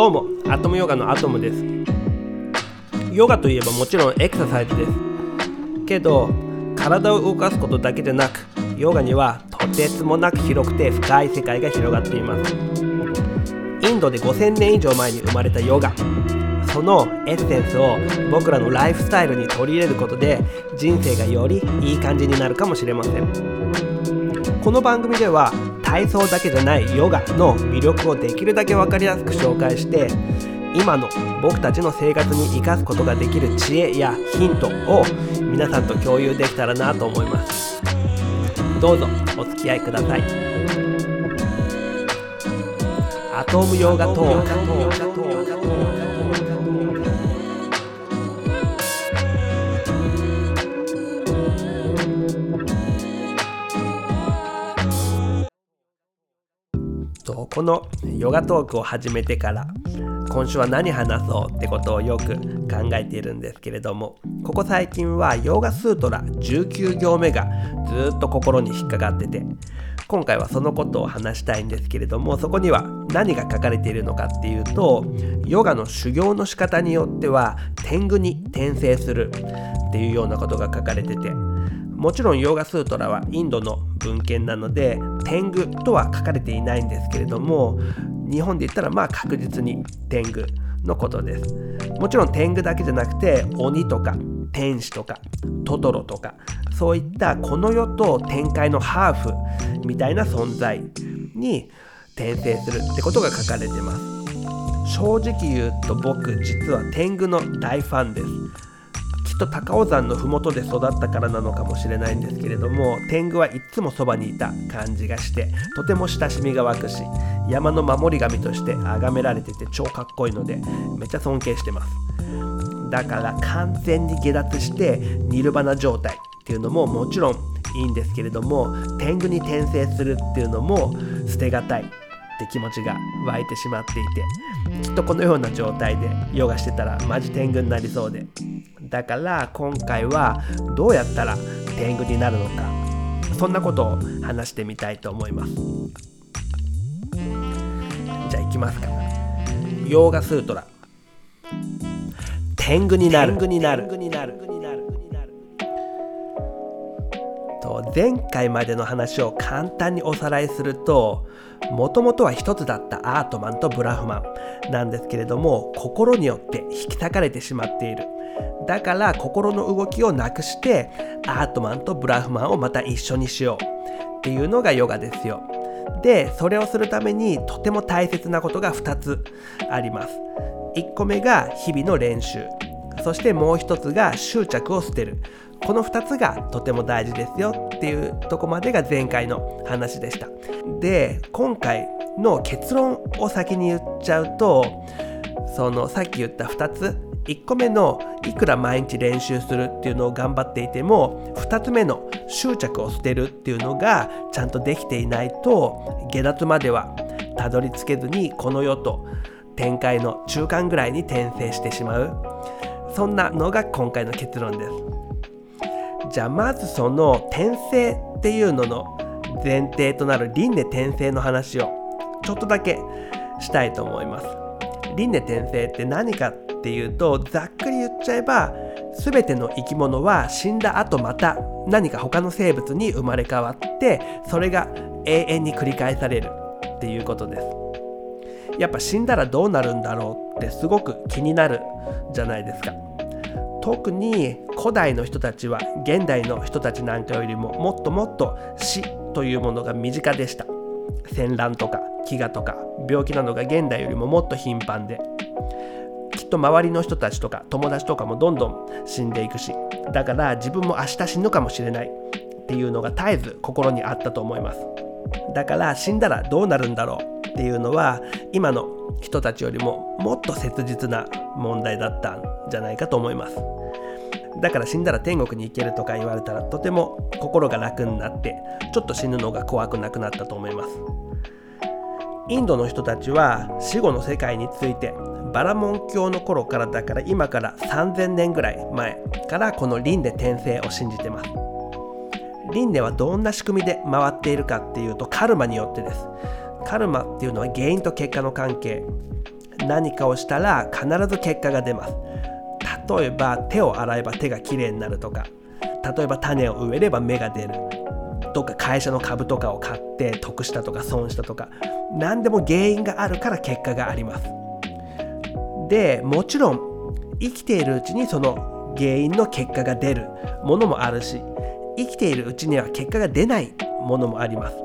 どうもアトムヨガのアトムです。ヨガといえばもちろんエクササイズです。けど体を動かすことだけでなくヨガにはとてつもなく広くて深い世界が広がっています。インドで5000年以上前に生まれたヨガ。そのエッセンスを僕らのライフスタイルに取り入れることで人生がよりいい感じになるかもしれません。この番組では体操だけじゃないヨガの魅力をできるだけ分かりやすく紹介して今の僕たちの生活に生かすことができる知恵やヒントを皆さんと共有できたらなと思います。どうぞお付き合いください。アトムヨガトーク。このヨガトークを始めてから今週は何話そうってことをよく考えているんですけれどもここ最近はヨガスートラ19行目がずっと心に引っかかってて今回はそのことを話したいんですけれどもそこには何が書かれているのかっていうとヨガの修行の仕方によっては天狗に転生するっていうようなことが書かれててもちろんヨーガスートラはインドの文献なので天狗とは書かれていないんですけれども日本で言ったらまあ確実に天狗のことです。もちろん天狗だけじゃなくて鬼とか天使とかトトロとかそういったこの世と天界のハーフみたいな存在に転生するってことが書かれてます。正直言うと僕実は天狗の大ファンです。と高尾山の麓で育ったからなのかもしれないんですけれども天狗はいつもそばにいた感じがしてとても親しみが湧くし山の守り神として崇められてて超かっこいいのでめっちゃ尊敬してます。だから完全に下脱してニルバナ状態っていうのももちろんいいんですけれども天狗に転生するっていうのも捨てがたい。って気持ちが湧いてしまっていてきっとこのような状態でヨガしてたらマジ天狗になりそうで。だから今回はどうやったら天狗になるのかそんなことを話してみたいと思います。じゃあ行きますか。ヨーガスートラ。天狗になる。天狗になる。と前回までの話を簡単におさらいするともともとは一つだったアートマンとブラフマン。なんですけれども心によって引き裂かれてしまっている。だから心の動きをなくしてアートマンとブラフマンをまた一緒にしよう。っていうのがヨガですよ。でそれをするためにとても大切なことが2つあります。1個目が日々の練習。そしてもう一つが執着を捨てる。この2つがとても大事ですよっていうとこまでが前回の話でした。で今回の結論を先に言っちゃうとそのさっき言った2つ1個目のいくら毎日練習するっていうのを頑張っていても2つ目の執着を捨てるっていうのがちゃんとできていないと下脱まではたどり着けずにこの世と展開の中間ぐらいに転生してしまう。そんなのが今回の結論です。じゃあまずその転生っていうのの前提となる輪廻転生の話をちょっとだけしたいと思います。輪廻転生って何かっていうとざっくり言っちゃえば全ての生き物は死んだ後また何か他の生物に生まれ変わってそれが永遠に繰り返されるっていうことです。やっぱ死んだらどうなるんだろうってすごく気になるじゃないですか。特に古代の人たちは現代の人たちなんかよりももっともっと死というものが身近でした。戦乱とか飢餓とか病気などが現代よりももっと頻繁できっと周りの人たちとか友達とかもどんどん死んでいくしだから自分も明日死ぬかもしれないっていうのが絶えず心にあったと思います。だから死んだらどうなるんだろうっていうのは今の人たちよりももっと切実な問題だったんじゃないかと思います。だから死んだら天国に行けるとか言われたらとても心が楽になってちょっと死ぬのが怖くなくなったと思います。インドの人たちは死後の世界についてバラモン教の頃からだから今から3000年ぐらい前からこの輪廻転生を信じてます。輪廻はどんな仕組みで回っているかっていうとカルマによってです。カルマっていうのは原因と結果の関係。何かをしたら必ず結果が出ます。例えば手を洗えば手がきれいになるとか例えば種を植えれば芽が出るとか会社の株とかを買って得したとか損したとか何でも原因があるから結果があります。でもちろん生きているうちにその原因の結果が出るものもあるし生きているうちには結果が出ないものもあります。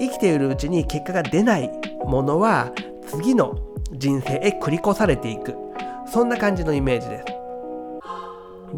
生きているうちに結果が出ないものは次の人生へ繰り越されていく。そんな感じのイメージです。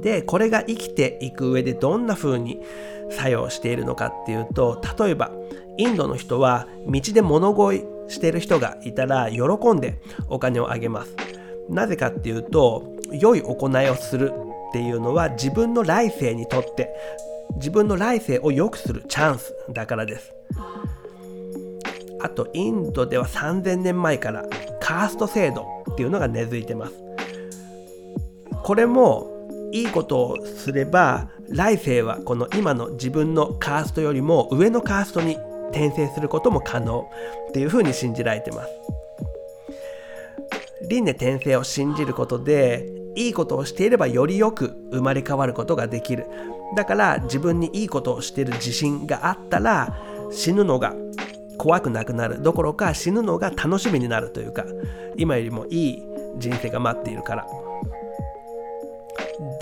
でこれが生きていく上でどんな風に作用しているのかっていうと例えばインドの人は道で物乞いしている人がいたら喜んでお金をあげます。なぜかっていうと良い行いをするっていうのは自分の来世にとって自分の来世を良くするチャンスだからです。あとインドでは3000年前からカースト制度っていうのが根付いてます。これもいいことをすれば来世はこの今の自分のカーストよりも上のカーストに転生することも可能っていうふうに信じられてます。輪廻転生を信じることでいいことをしていればよりよく生まれ変わることができる。だから自分にいいことをしている自信があったら死ぬのが怖くなくなる。どころか死ぬのが楽しみになるというか今よりもいい人生が待っているから。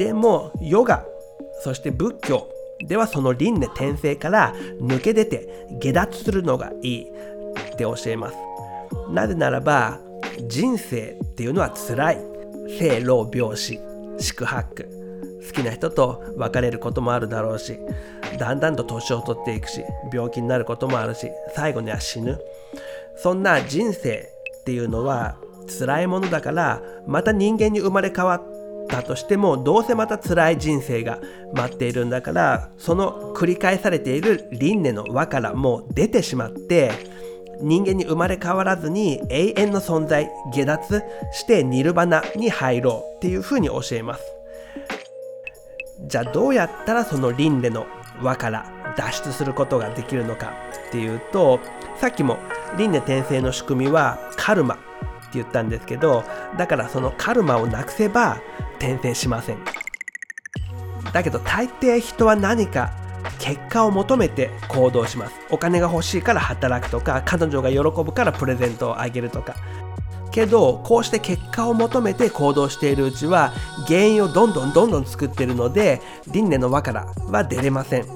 でもヨガそして仏教ではその輪廻転生から抜け出て下脱するのがいいって教えます。なぜならば人生っていうのは辛い。生老病死四苦八苦好きな人と別れることもあるだろうしだんだんと年を取っていくし病気になることもあるし最後には死ぬ。そんな人生っていうのは辛いものだからまた人間に生まれ変わったとしてもどうせまた辛い人生が待っているんだからその繰り返されている輪廻の輪からもう出てしまって人間に生まれ変わらずに永遠の存在下脱してニルバナに入ろうっていうふうに教えます。じゃあどうやったらその輪廻の輪から脱出することができるのかっていうとさっきも輪廻転生の仕組みはカルマ。って言ったんですけどだからそのカルマをなくせば転生しません。だけど大抵人は何か結果を求めて行動します。お金が欲しいから働くとか彼女が喜ぶからプレゼントをあげるとか。けどこうして結果を求めて行動しているうちは原因をどんどんどんどん作っているので輪廻の輪からは出れません。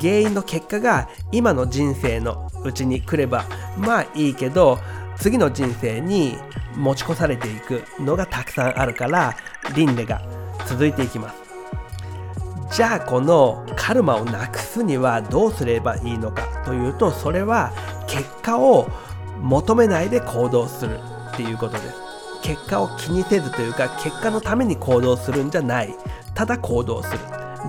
原因の結果が今の人生のうちに来ればまあいいけど次の人生に持ち越されていくのがたくさんあるから輪廻が続いていきます。じゃあこのカルマをなくすにはどうすればいいのかというとそれは結果を求めないで行動するっていうことです。結果を気にせずというか結果のために行動するんじゃない。ただ行動する。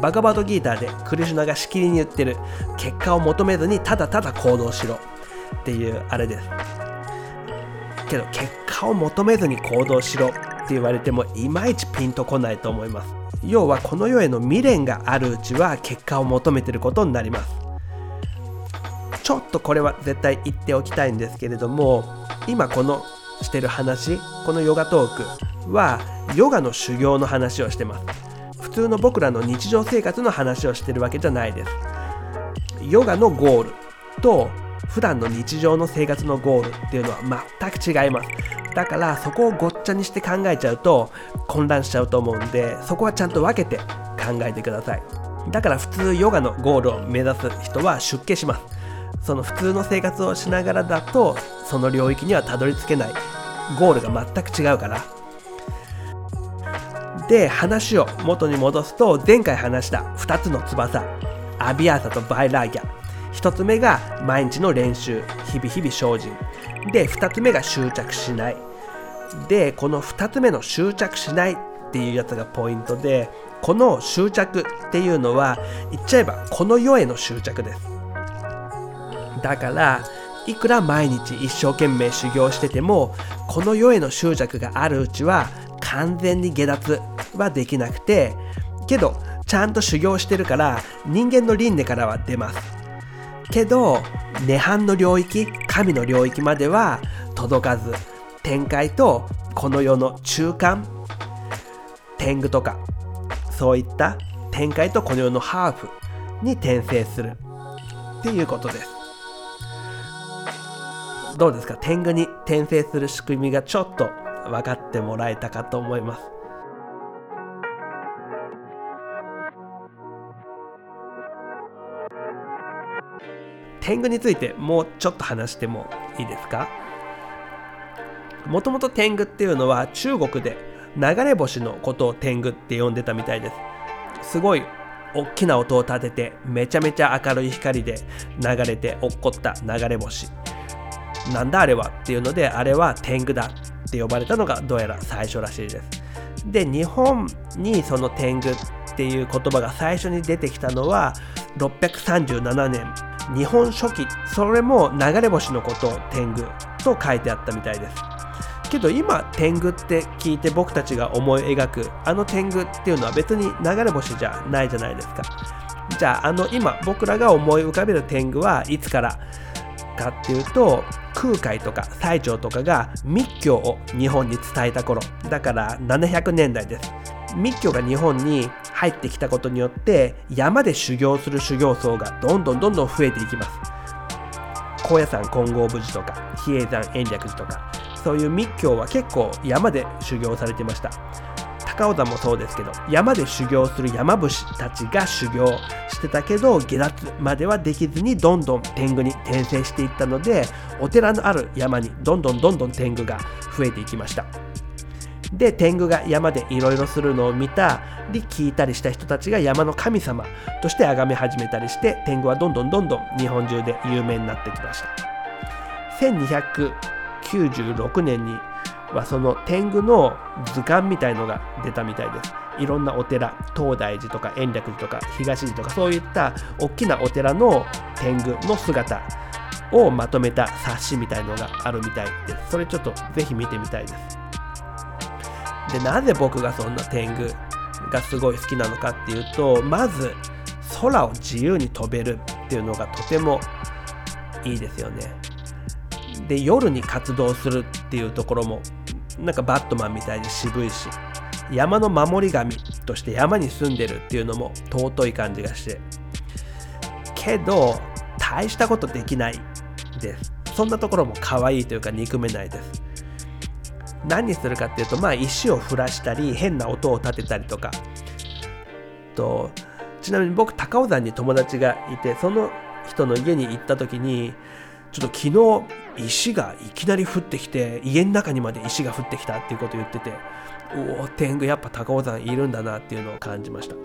バガバドギーターでクリシュナがしきりに言ってる。結果を求めずにただただ行動しろっていうあれです。けど結果を求めずに行動しろって言われてもいまいちピンとこないと思います。要はこの世への未練があるうちは結果を求めてることになります。ちょっとこれは絶対言っておきたいんですけれども今このしてる話このヨガトークはヨガの修行の話をしてます。普通の僕らの日常生活の話をしてるわけじゃないです。ヨガのゴールと普段の日常の生活のゴールっていうのは全く違います。だからそこをごっちゃにして考えちゃうと混乱しちゃうと思うんでそこはちゃんと分けて考えてください。だから普通ヨガのゴールを目指す人は出家します。その普通の生活をしながらだとその領域にはたどり着けない。ゴールが全く違うから。で話を元に戻すと前回話した2つの翼。アビアーサとバイラーギャ。1つ目が毎日の練習日々日々精進。で2つ目が執着しない。でこの2つ目の執着しないっていうやつがポイントでこの執着っていうのは言っちゃえばこの世への執着です。だからいくら毎日一生懸命修行しててもこの世への執着があるうちは完全に下脱はできなくてけどちゃんと修行してるから人間の輪廻からは出ます。けど涅槃の領域神の領域までは届かず天界とこの世の中間天狗とかそういった天界とこの世のハーフに転生する。っていうことです。どうですか？天狗に転生する仕組みがちょっと分かってもらえたかと思います。天狗についてもうちょっと話してもいいですか？もともと天狗っていうのは中国で流れ星のことを天狗って呼んでたみたいです。すごい大きな音を立ててめちゃめちゃ明るい光で流れて落っこった流れ星。なんだあれはっていうのであれは天狗だって呼ばれたのがどうやら最初らしいです。で日本にその天狗っていう言葉が最初に出てきたのは637年。日本書紀それも流れ星のことを天狗と書いてあったみたいです。けど今天狗って聞いて僕たちが思い描くあの天狗っていうのは別に流れ星じゃないじゃないですか。じゃああの今僕らが思い浮かべる天狗はいつからかっていうと空海とか最澄とかが密教を日本に伝えた頃。だから700年代です。密教が日本に入ってきたことによって山で修行する修行僧がどんどんどんどん増えていきます。高野山金剛無寺とか比叡山延暦寺とかそういう密教は結構山で修行されてました。高尾山もそうですけど山で修行する山伏たちが修行してたけど下脱まではできずにどんどん天狗に転生していったのでお寺のある山にどんどんどんどん天狗が増えていきました。で天狗が山でいろいろするのを見た。り聞いたりした人たちが山の神様として崇め始めたりして天狗はどんどんどんどん日本中で有名になってきました。1296年にはその天狗の図鑑みたいのが出たみたいです。いろんなお寺東大寺とか延暦寺とか東寺とかそういった大きなお寺の天狗の姿をまとめた冊子みたいのがあるみたいです。それちょっとぜひ見てみたいです。でなぜ僕がそんな天狗がすごい好きなのかっていうとまず空を自由に飛べるっていうのがとてもいいですよね。で夜に活動するっていうところもなんかバットマンみたいに渋いし山の守り神として山に住んでるっていうのも尊い感じがして。けど大したことできないです。そんなところも可愛いというか憎めないです。何するかっていうとまあ石を降らしたり変な音を立てたりとか。とちなみに僕高尾山に友達がいてその人の家に行った時にちょっと昨日石がいきなり降ってきて家の中にまで石が降ってきたっていうことを言ってておお天狗やっぱ高尾山いるんだなっていうのを感じました。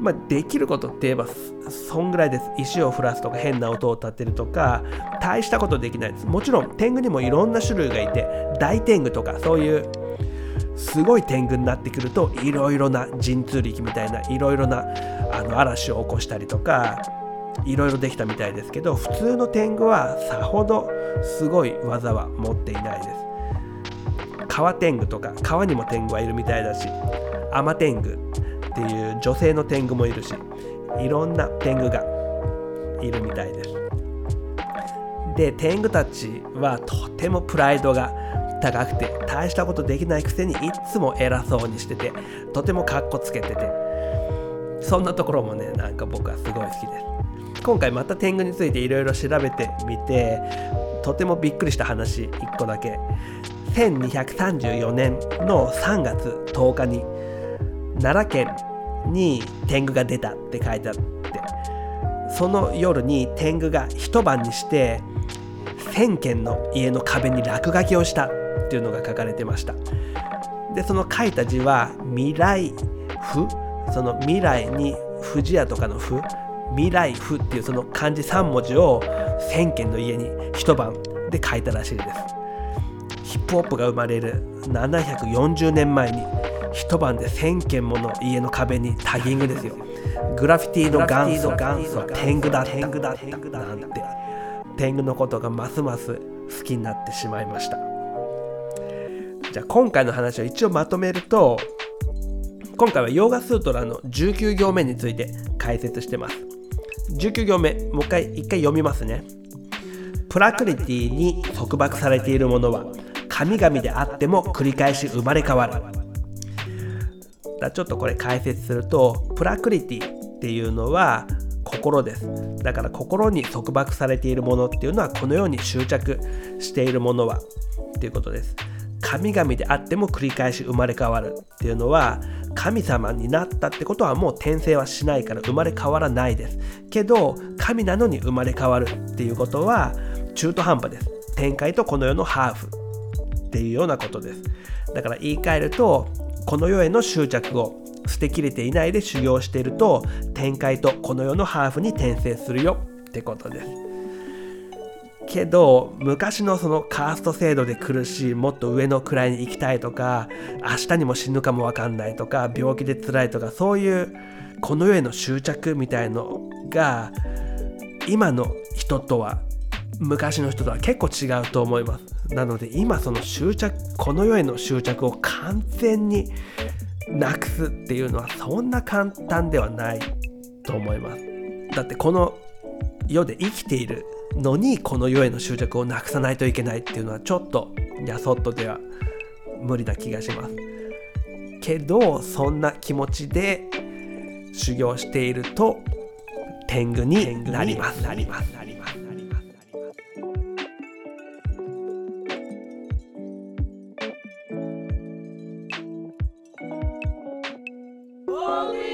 まあ、できることって言えばそんぐらいです。石を降らすとか変な音を立てるとか大したことできないです。もちろん天狗にもいろんな種類がいて大天狗とかそういうすごい天狗になってくるといろいろな神通力みたいないろいろなあの嵐を起こしたりとかいろいろできたみたいですけど普通の天狗はさほどすごい技は持っていないです。川天狗とか川にも天狗はいるみたいだしアマ天狗っていう女性の天狗もいるしいろんな天狗がいるみたいです。で天狗たちはとてもプライドが高くて大したことできないくせにいつも偉そうにしててとてもかっこつけててそんなところもねなんか僕はすごい好きです。今回また天狗についていろいろ調べてみてとてもびっくりした話1個だけ。1234年の3月10日に奈良県に天狗が出たって書いてあってその夜に天狗が一晩にして1000軒の家の壁に落書きをしたっていうのが書かれてました。でその書いた字は未来符その未来に富士屋とかの符未来符っていうその漢字3文字を1000軒の家に一晩で書いたらしいです。ヒップホップが生まれる740年前に一晩で1000件もの家の壁にタギングですよ。グラフィティの元祖元祖天狗だ天狗だ天狗だなんて。天狗のことがますます好きになってしまいました。じゃあ今回の話を一応まとめると今回はヨーガスートラの19行目について解説してます。19行目もう一回一回読みますね。プラクリティに束縛されているものは神々であっても繰り返し生まれ変わる。だちょっとこれ解説するとプラクリティっていうのは心です。だから心に束縛されているものっていうのはこのように執着しているものはっていうことです。神々であっても繰り返し生まれ変わるっていうのは神様になったってことはもう転生はしないから生まれ変わらないです。けど神なのに生まれ変わるっていうことは中途半端です。展開とこの世のハーフっていうようなことです。だから言い換えるとこの世への執着を捨てきれていないで修行していると展開とこの世のハーフに転生するよ。ってことです。けど昔のそのカースト制度で苦しいもっと上の位に行きたいとか明日にも死ぬかも分かんないとか病気で辛いとかそういうこの世への執着みたいのが今の人とは昔の人とは結構違うと思います。なので今その執着この世への執着を完全になくすっていうのはそんな簡単ではないと思います。だってこの世で生きているのにこの世への執着をなくさないといけないっていうのはちょっとやそっとでは無理な気がします。けどそんな気持ちで修行していると天狗になります。なります。なります